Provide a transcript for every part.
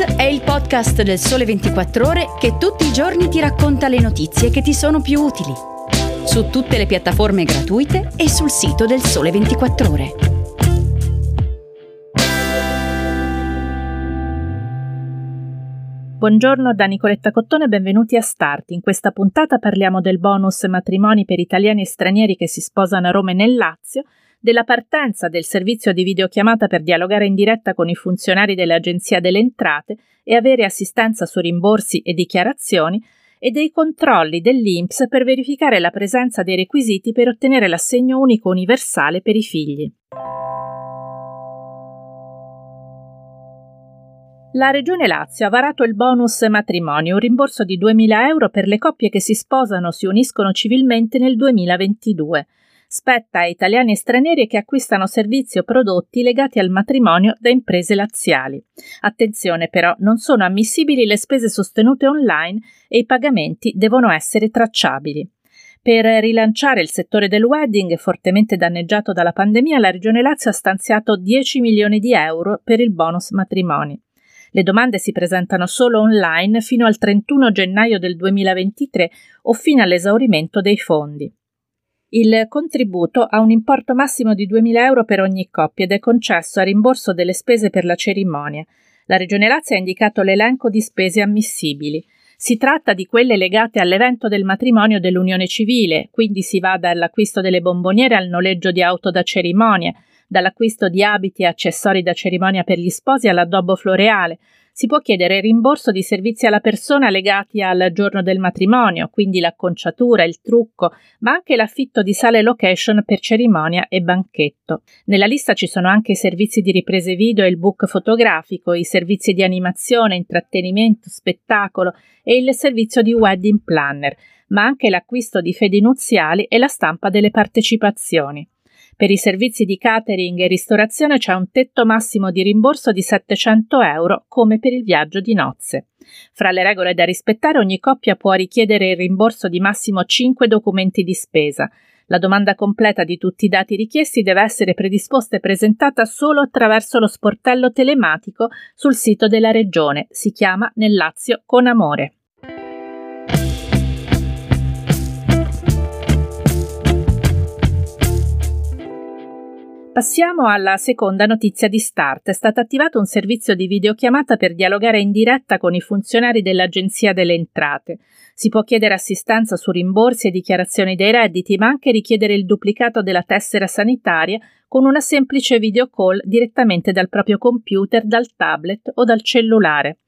È il podcast del Sole 24 Ore che tutti i giorni ti racconta le notizie che ti sono più utili. Su tutte le piattaforme gratuite e sul sito del Sole 24 Ore. Buongiorno da Nicoletta Cottone benvenuti a Start. In questa puntata parliamo del bonus matrimoni per italiani e stranieri che si sposano a Roma e nel Lazio della partenza del servizio di videochiamata per dialogare in diretta con i funzionari dell'Agenzia delle Entrate e avere assistenza su rimborsi e dichiarazioni e dei controlli dell'INPS per verificare la presenza dei requisiti per ottenere l'assegno unico universale per i figli. La Regione Lazio ha varato il bonus matrimonio, un rimborso di 2.000 euro per le coppie che si sposano o si uniscono civilmente nel 2022 spetta a italiani e stranieri che acquistano servizi o prodotti legati al matrimonio da imprese laziali. Attenzione però, non sono ammissibili le spese sostenute online e i pagamenti devono essere tracciabili. Per rilanciare il settore del wedding, fortemente danneggiato dalla pandemia, la Regione Lazio ha stanziato 10 milioni di euro per il bonus matrimoni. Le domande si presentano solo online fino al 31 gennaio del 2023 o fino all'esaurimento dei fondi. Il contributo ha un importo massimo di 2.000 euro per ogni coppia ed è concesso a rimborso delle spese per la cerimonia. La Regione Lazio ha indicato l'elenco di spese ammissibili. Si tratta di quelle legate all'evento del matrimonio dell'unione civile, quindi si va dall'acquisto delle bomboniere al noleggio di auto da cerimonia, dall'acquisto di abiti e accessori da cerimonia per gli sposi all'addobbo floreale, si può chiedere rimborso di servizi alla persona legati al giorno del matrimonio, quindi l'acconciatura, il trucco, ma anche l'affitto di sale location per cerimonia e banchetto. Nella lista ci sono anche i servizi di riprese video e il book fotografico, i servizi di animazione, intrattenimento, spettacolo e il servizio di wedding planner, ma anche l'acquisto di fedi nuziali e la stampa delle partecipazioni. Per i servizi di catering e ristorazione c'è un tetto massimo di rimborso di 700 euro, come per il viaggio di nozze. Fra le regole da rispettare, ogni coppia può richiedere il rimborso di massimo 5 documenti di spesa. La domanda completa di tutti i dati richiesti deve essere predisposta e presentata solo attraverso lo sportello telematico sul sito della Regione. Si chiama Nel Lazio con amore. Passiamo alla seconda notizia di Start. È stato attivato un servizio di videochiamata per dialogare in diretta con i funzionari dell'Agenzia delle Entrate. Si può chiedere assistenza su rimborsi e dichiarazioni dei redditi, ma anche richiedere il duplicato della tessera sanitaria con una semplice video call direttamente dal proprio computer, dal tablet o dal cellulare.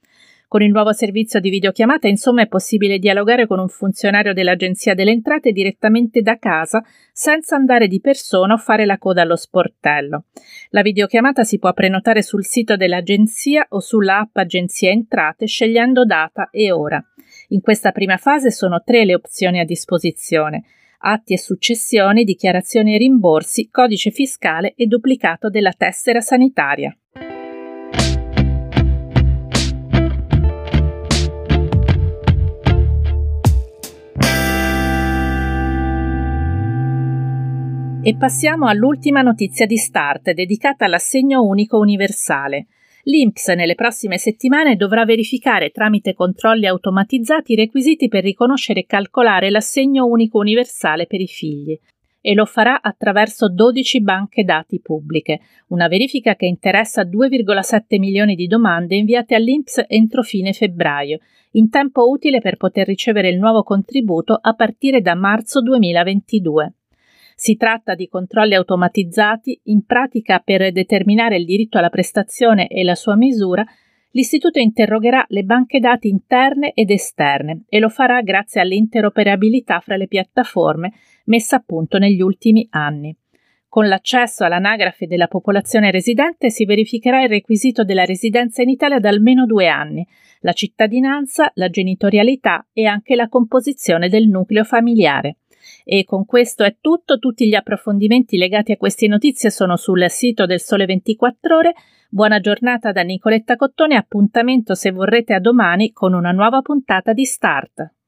Con il nuovo servizio di videochiamata, insomma, è possibile dialogare con un funzionario dell'Agenzia delle Entrate direttamente da casa, senza andare di persona o fare la coda allo sportello. La videochiamata si può prenotare sul sito dell'Agenzia o sulla app Agenzia Entrate scegliendo data e ora. In questa prima fase sono tre le opzioni a disposizione atti e successioni, dichiarazioni e rimborsi, codice fiscale e duplicato della tessera sanitaria. E passiamo all'ultima notizia di Start, dedicata all'assegno unico universale. L'INPS nelle prossime settimane dovrà verificare tramite controlli automatizzati i requisiti per riconoscere e calcolare l'assegno unico universale per i figli e lo farà attraverso 12 banche dati pubbliche, una verifica che interessa 2,7 milioni di domande inviate all'INPS entro fine febbraio, in tempo utile per poter ricevere il nuovo contributo a partire da marzo 2022. Si tratta di controlli automatizzati, in pratica per determinare il diritto alla prestazione e la sua misura, l'Istituto interrogherà le banche dati interne ed esterne e lo farà grazie all'interoperabilità fra le piattaforme messa a punto negli ultimi anni. Con l'accesso all'anagrafe della popolazione residente si verificherà il requisito della residenza in Italia da almeno due anni, la cittadinanza, la genitorialità e anche la composizione del nucleo familiare. E con questo è tutto, tutti gli approfondimenti legati a queste notizie sono sul sito del Sole 24 ore. Buona giornata da Nicoletta Cottone, appuntamento se vorrete a domani con una nuova puntata di Start.